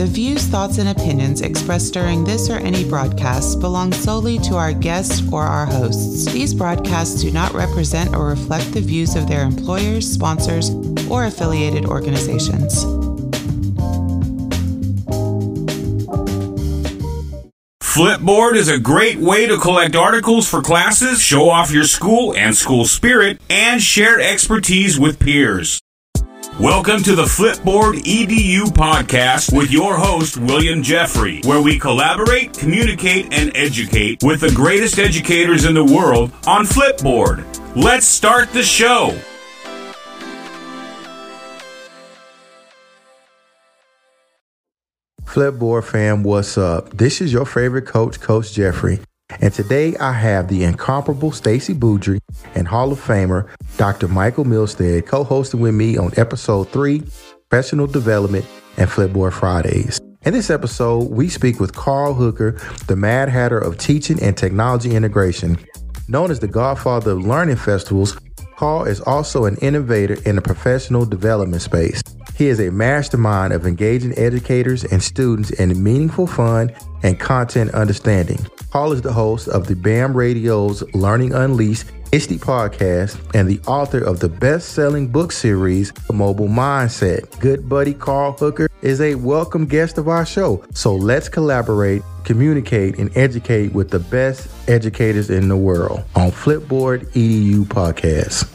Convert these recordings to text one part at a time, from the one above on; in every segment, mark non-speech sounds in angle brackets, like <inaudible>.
The views, thoughts, and opinions expressed during this or any broadcast belong solely to our guests or our hosts. These broadcasts do not represent or reflect the views of their employers, sponsors, or affiliated organizations. Flipboard is a great way to collect articles for classes, show off your school and school spirit, and share expertise with peers. Welcome to the Flipboard EDU podcast with your host, William Jeffery, where we collaborate, communicate, and educate with the greatest educators in the world on Flipboard. Let's start the show. Flipboard fam, what's up? This is your favorite coach, Coach Jeffery. And today I have the incomparable Stacie Boudrie and Hall of Famer Dr. Micheal Milstead co-hosting with me on episode three, Professional Development and Flipboard Fridays. In this episode, we speak with Carl Hooker, the Mad Hatter of Teaching and Technology Integration. Known as the godfather of learning festivals, Carl is also an innovator in the professional development space. He is a mastermind of engaging educators and students in meaningful fun and content understanding. Paul is the host of the BAM Radio's Learning Unleashed ISTE podcast and the author of the best selling book series, Mobile Mindset. Good buddy Carl Hooker is a welcome guest of our show. So let's collaborate, communicate, and educate with the best educators in the world on Flipboard EDU podcast.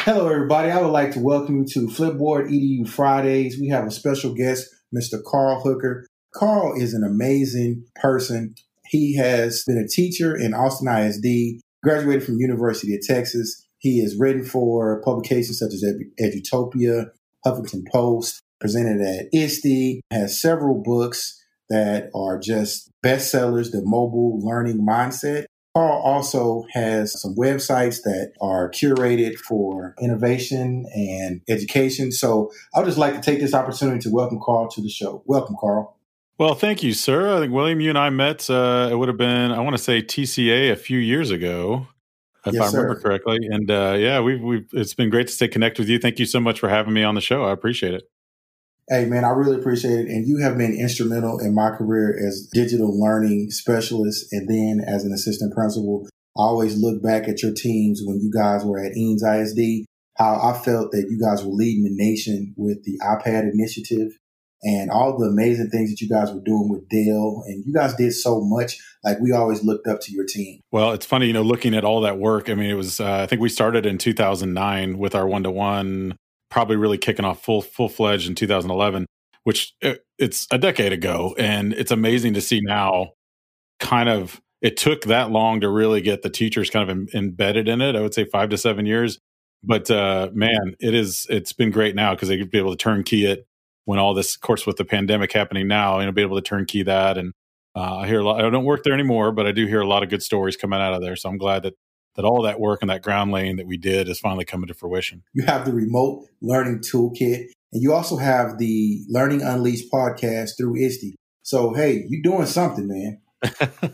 Hello, everybody. I would like to welcome you to Flipboard EDU Fridays. We have a special guest, Mr. Carl Hooker. Carl is an amazing person. He has been a teacher in Austin ISD, graduated from University of Texas. He has written for publications such as Edutopia, Huffington Post, presented at ISTE, has several books that are just bestsellers, The Mobile Learning Mindset. Carl also has some websites that are curated for innovation and education. So I would just like to take this opportunity to welcome Carl to the show. Welcome, Carl. Well, thank you, sir. I think William, you and I met. Uh, it would have been, I want to say, TCEA a few years ago, if yes, I remember sir. correctly. And uh, yeah, we've we've it's been great to stay connected with you. Thank you so much for having me on the show. I appreciate it. Hey man, I really appreciate it. And you have been instrumental in my career as digital learning specialist and then as an assistant principal. I always look back at your teams when you guys were at Eanes ISD, how I felt that you guys were leading the nation with the iPad initiative and all the amazing things that you guys were doing with Dale. And you guys did so much. Like we always looked up to your team. Well, it's funny, you know, looking at all that work. I mean, it was, uh, I think we started in 2009 with our one to one, probably really kicking off full, full fledged in 2011, which it, uh, it's a decade ago. And it's amazing to see now kind of, it took that long to really get the teachers kind of embedded in it. I would say five to seven years. But uh, man, it is, it's been great now because they could be able to turnkey it when all this, of course, with the pandemic happening now, you know, be able to turnkey that. And uh, I hear a lot. I don't work there anymore, but I do hear a lot of good stories coming out of there. So I'm glad that that all that work and that ground laying that we did is finally coming to fruition. You have the remote learning toolkit, and you also have the Learning Unleashed podcast through ISTE. So hey, you're doing something, man.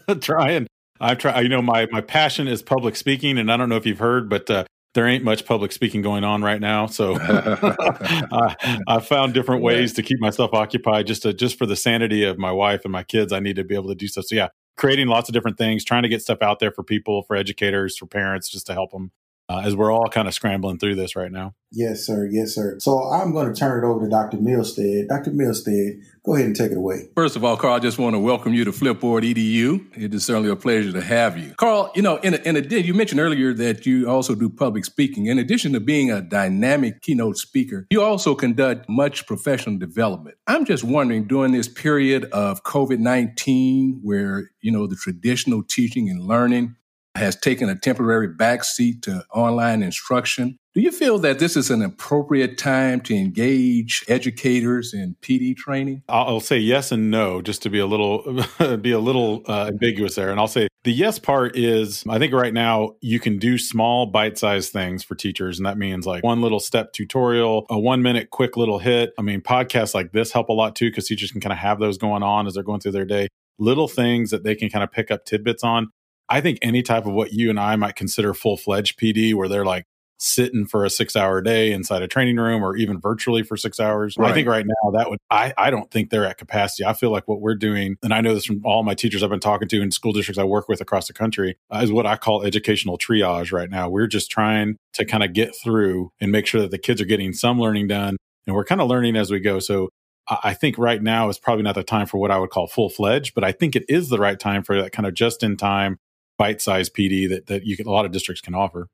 <laughs> Trying. I try. You know, my my passion is public speaking, and I don't know if you've heard, but uh, there ain't much public speaking going on right now. So <laughs> I, I, found different ways to keep myself occupied just to, just for the sanity of my wife and my kids. I need to be able to do stuff. So yeah, creating lots of different things, trying to get stuff out there for people, for educators, for parents, just to help them uh, as we're all kind of scrambling through this right now. Yes, sir. Yes, sir. So I'm going to turn it over to Dr. Milstead. Dr. Milstead, go ahead and take it away. First of all, Carl, I just want to welcome you to Flipboard EDU. It is certainly a pleasure to have you. Carl, you know, in, in addition, you mentioned earlier that you also do public speaking. In addition to being a dynamic keynote speaker, you also conduct much professional development. I'm just wondering, during this period of COVID 19, where, you know, the traditional teaching and learning has taken a temporary backseat to online instruction. Do you feel that this is an appropriate time to engage educators in PD training? I'll say yes and no, just to be a little <laughs> be a little uh, ambiguous there. And I'll say the yes part is I think right now you can do small bite-sized things for teachers, and that means like one little step tutorial, a one-minute quick little hit. I mean, podcasts like this help a lot too because teachers can kind of have those going on as they're going through their day. Little things that they can kind of pick up tidbits on I think any type of what you and I might consider full fledged PD, where they're like sitting for a six hour day inside a training room or even virtually for six hours. Right. I think right now that would, I, I don't think they're at capacity. I feel like what we're doing, and I know this from all my teachers I've been talking to in school districts I work with across the country, uh, is what I call educational triage right now. We're just trying to kind of get through and make sure that the kids are getting some learning done. And we're kind of learning as we go. So I think right now is probably not the time for what I would call full fledged, but I think it is the right time for that kind of just in time bite sized PD that, that you can, a lot of districts can offer.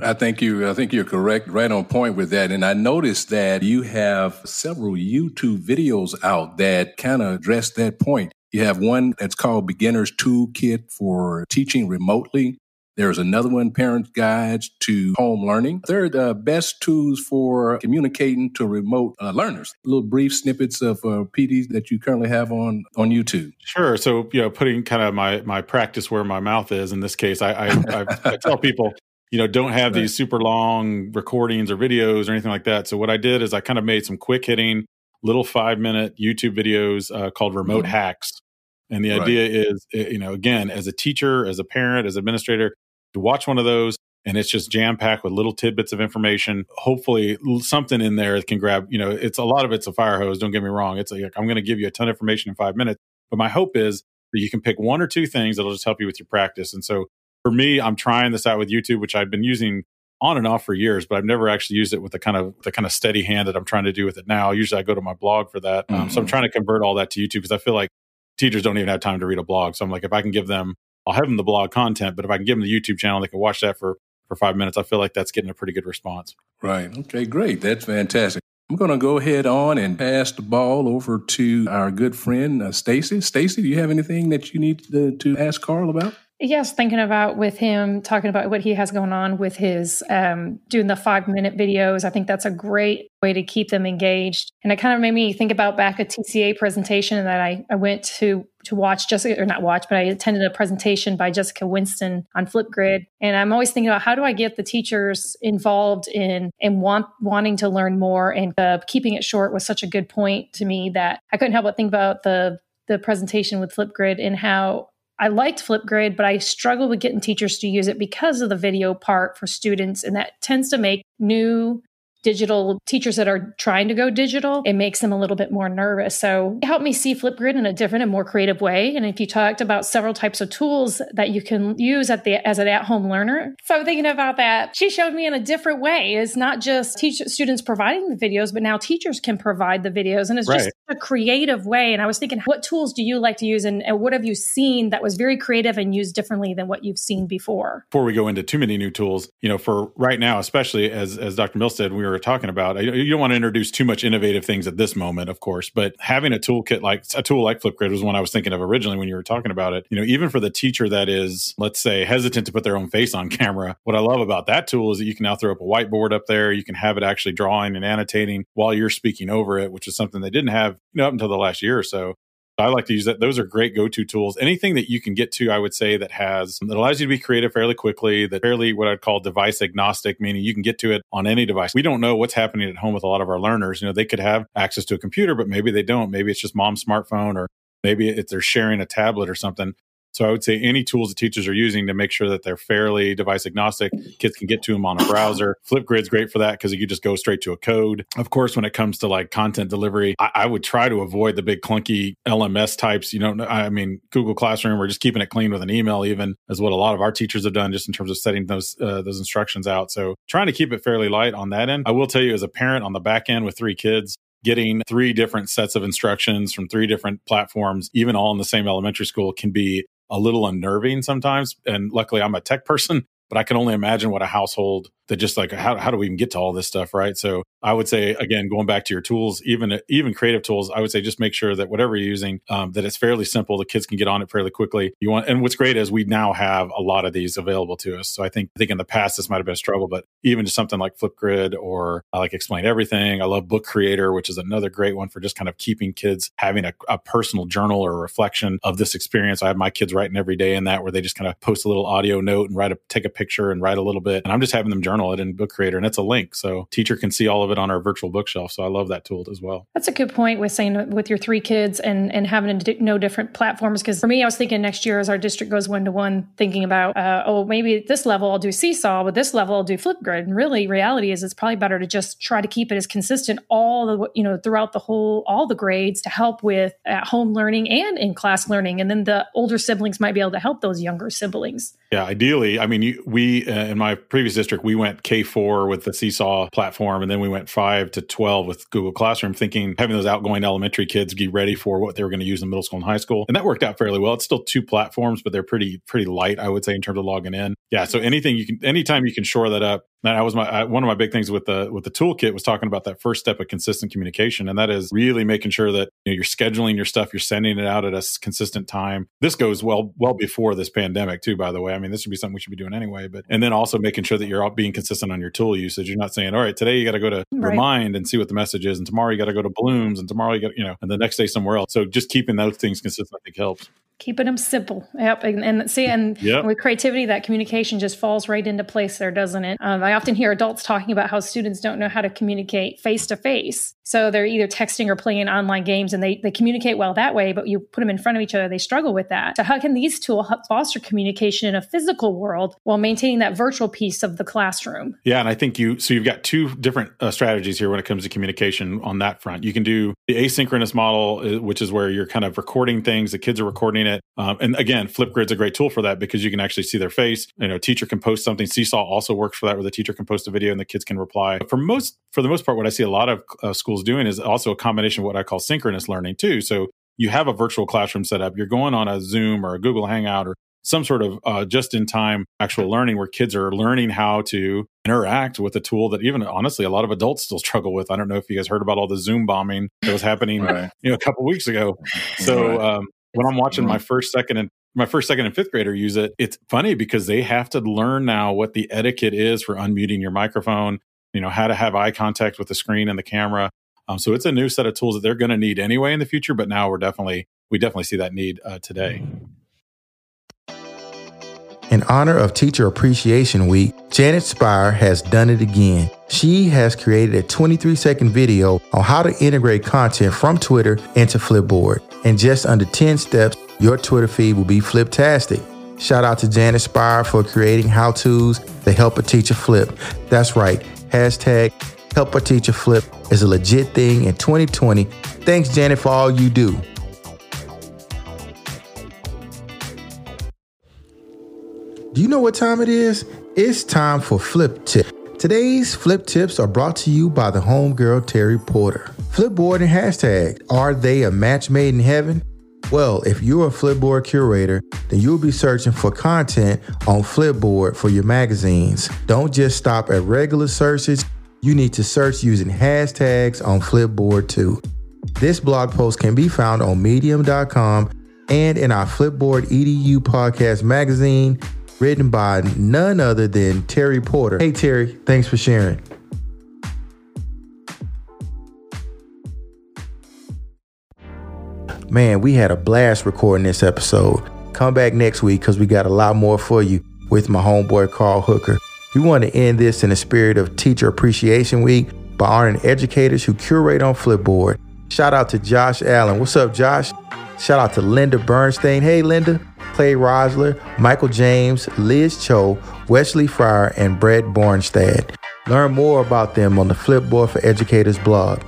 I think you I think you're correct, right on point with that. And I noticed that you have several YouTube videos out that kind of address that point. You have one that's called Beginner's Toolkit for Teaching Remotely. There's another one, Parent Guides to Home Learning. Third, uh, best tools for communicating to remote uh, learners. Little brief snippets of uh, PDs that you currently have on on YouTube. Sure. So, you know, putting kind of my my practice where my mouth is. In this case, I I, I, I tell people you know, don't have <laughs> right. these super long recordings or videos or anything like that. So what I did is I kind of made some quick hitting little five minute YouTube videos uh, called remote mm-hmm. hacks. And the right. idea is, eh, you know, again, as a teacher, as a parent, as administrator, to watch one of those and it's just jam packed with little tidbits of information. Hopefully, something in there can grab. You know, it's a lot of it's a fire hose. Don't get me wrong. It's like I'm going to give you a ton of information in five minutes, but my hope is that you can pick one or two things that'll just help you with your practice. And so for me, I'm trying this out with YouTube, which I've been using on and off for years, but I've never actually used it with the kind of the kind of steady hand that I'm trying to do with it now. Usually, I go to my blog for that. Um, mm-hmm. So I'm mm-hmm. trying to convert all that to YouTube because I feel like teachers don't even have time to read a blog. So I'm like, if I can give them, I'll have them the blog content, but if I can give them the YouTube channel, they can watch that for for five minutes. I feel like that's getting a pretty good response. Right. Okay. Great. That's fantastic. I'm going to go ahead on and pass the ball over to our good friend uh, Stacie. Stacie, do you have anything that you need to, to ask Carl about? Yes, thinking about with him talking about what he has going on with his um, doing the five minute videos. I think that's a great way to keep them engaged. And it kind of made me think about back a TCEA presentation that I, I went to to watch Jessica or not watch, but I attended a presentation by Jessica Winston on Flipgrid. And I'm always thinking about how do I get the teachers involved in and want wanting to learn more. And uh, keeping it short was such a good point to me that I couldn't help but think about the the presentation with Flipgrid and how I liked Flipgrid, but I struggle with getting teachers to use it because of the video part for students. And that tends to make new digital teachers that are trying to go digital, it makes them a little bit more nervous. So it helped me see Flipgrid in a different and more creative way. And if you talked about several types of tools that you can use at the as an at-home learner. So thinking about that. She showed me in a different way. It's not just teach students providing the videos, but now teachers can provide the videos. And it's right. just a creative way. And I was thinking, what tools do you like to use and, and what have you seen that was very creative and used differently than what you've seen before? Before we go into too many new tools, you know, for right now, especially as as Dr. Milstead, we were talking about. You don't want to introduce too much innovative things at this moment, of course, but having a toolkit like a tool like Flipgrid was one I was thinking of originally when you were talking about it. You know, even for the teacher that is, let's say, hesitant to put their own face on <laughs> camera, what I love about that tool is that you can now throw up a whiteboard up there. You can have it actually drawing and annotating while you're speaking over it, which is something they didn't have you know, up until the last year or so. I like to use that. Those are great go-to tools. Anything that you can get to, I would say, that has that allows you to be creative fairly quickly, that fairly what I'd call device agnostic, meaning you can get to it on any device. We don't know what's happening at home with a lot of our learners. You know, they could have access to a computer, but maybe they don't. Maybe it's just mom's smartphone or maybe if they're sharing a tablet or something. So I would say any tools that teachers are using to make sure that they're fairly device agnostic, kids can get to them on a browser. Flipgrid's great for that because you just go straight to a code. Of course, when it comes to like content delivery, I, I, would try to avoid the big clunky LMS types. You know, I mean, Google Classroom, we're just keeping it clean with an email, even is what a lot of our teachers have done just in terms of setting those uh, those instructions out. So trying to keep it fairly light on that end. I will tell you, as a parent on the back end with three kids, getting three different sets of instructions from three different platforms, even all in the same elementary school, can be a little unnerving sometimes. And luckily, I'm a tech person, but I can only imagine what a household that just like how, how do we even get to all this stuff right? So i would say again going back to your tools even even creative tools i would say just make sure that whatever you're using um, that it's fairly simple the kids can get on it fairly quickly. You want and what's great is we now have a lot of these available to us. So i think i think in the past this might have been a struggle but even just something like flipgrid or I like explain everything i love book creator which is another great one for just kind of keeping kids having a, a personal journal or reflection of this experience. I have my kids writing every day in that where they just kind of post a little audio note and write a take a picture and write a little bit. And I'm just having them journal it in Book Creator, and it's a link, so teacher can see all of it on our virtual bookshelf. So I love that tool as well. That's a good point with saying with your three kids and and having to know different platforms. Because for me, I was thinking next year as our district goes one to one, thinking about uh, oh maybe at this level I'll do Seesaw, but this level I'll do Flipgrid. And really, reality is it's probably better to just try to keep it as consistent all the you know throughout the whole all the grades to help with at home learning and in class learning, and then the older siblings might be able to help those younger siblings. Yeah, ideally, I mean, you, we uh, in my previous district we went K four with the Seesaw platform, and then we went five to twelve with Google Classroom, thinking having those outgoing elementary kids be ready for what they were going to use in middle school and high school, and that worked out fairly well. It's still two platforms, but they're pretty pretty light, I would say, in terms of logging in. Yeah, so anything you can, anytime you can shore that up, that was my I, one of my big things with the with the toolkit was talking about that first step of consistent communication, and that is really making sure that you know, you're scheduling your stuff, you're sending it out at a consistent time. This goes well well before this pandemic too, by the way. I mean, this should be something we should be doing anyway. But and then also making sure that you're being consistent on your tool usage. You're not saying, all right, today you got to go to right. Remind and see what the message is, and tomorrow you got to go to Bloomz, and tomorrow you got you know, and the next day somewhere else. So just keeping those things consistent, I think helps keeping them simple. Yep. And, and see, and yep. with creativity, that communication just falls right into place there, doesn't it? Um, I often hear adults talking about how students don't know how to communicate face to face. So they're either texting or playing online games and they, they communicate well that way, but you put them in front of each other, they struggle with that. So how can these tools foster communication in a physical world while maintaining that virtual piece of the classroom? Yeah. And I think you, so you've got two different uh, strategies here when it comes to communication on that front. You can do the asynchronous model, uh, which is where you're kind of recording things, the kids are recording it. Um, and again, Flipgrid's a great tool for that because you can actually see their face. You know, teacher can post something. Seesaw also works for that, where the teacher can post a video and the kids can reply. But for most, for the most part, what I see a lot of uh, schools doing is also a combination of what I call synchronous learning too. So you have a virtual classroom set up. You're going on a Zoom or a Google Hangout or some sort of uh, just in time actual learning where kids are learning how to interact with a tool that even honestly a lot of adults still struggle with. I don't know if you guys heard about all the Zoom bombing that was happening <laughs> right. you know a couple weeks ago. So um, when I'm watching my first, second, and my first, second, and fifth grader use it, it's funny because they have to learn now what the etiquette is for unmuting your microphone. You know how to have eye contact with the screen and the camera. Um, so it's a new set of tools that they're going to need anyway in the future. But now we're definitely we definitely see that need uh, today. In honor of Teacher Appreciation Week, Janette Speyer has done it again. She has created a 23 second video on how to integrate content from Twitter into Flipboard. In just under 10 steps, your Twitter feed will be fliptastic. Shout out to Janette Speyer for creating how to's that help a teacher flip. That's right, hashtag help a teacher flip is a legit thing in 2020. Thanks, Janette, for all you do. Do you know what time it is? It's time for Flip Tip. Today's Flip Tips are brought to you by the homegirl Terry Porter. Flipboard and hashtag, are they a match made in heaven? Well, if you're a Flipboard curator, then you'll be searching for content on Flipboard for your magazines. Don't just stop at regular searches, you need to search using hashtags on Flipboard too. This blog post can be found on medium.com and in our Flipboard EDU podcast magazine written by none other than Terry Porter. Hey, Terry, thanks for sharing. Man, we had a blast recording this episode. Come back next week because we got a lot more for you with my homeboy Carl Hooker. We want to end this in the spirit of Teacher Appreciation Week by honoring educators who curate on Flipboard. Shout out to Josh Allen. What's up, Josh? Shout out to Linda Bernstein. Hey, Linda. Clay Reisler, Michael James, Liz Cho, Wesley Fryer, and Bret Biornstad. Learn more about them on the Flipboard for Educators blog.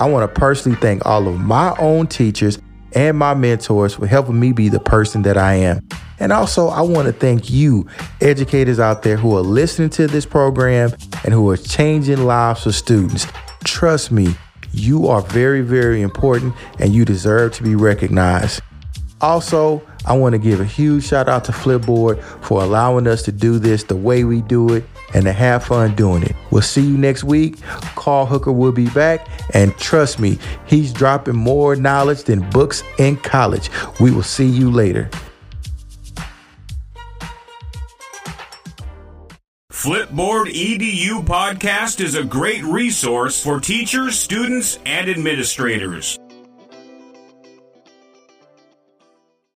I want to personally thank all of my own teachers and my mentors for helping me be the person that I am. And also, I want to thank you, educators out there who are listening to this program and who are changing lives for students. Trust me, you are very, very important and you deserve to be recognized. Also, I want to give a huge shout out to Flipboard for allowing us to do this the way we do it and to have fun doing it. We'll see you next week. Carl Hooker will be back, and trust me, he's dropping more knowledge than books in college. We will see you later. Flipboard EDU podcast is a great resource for teachers, students, and administrators.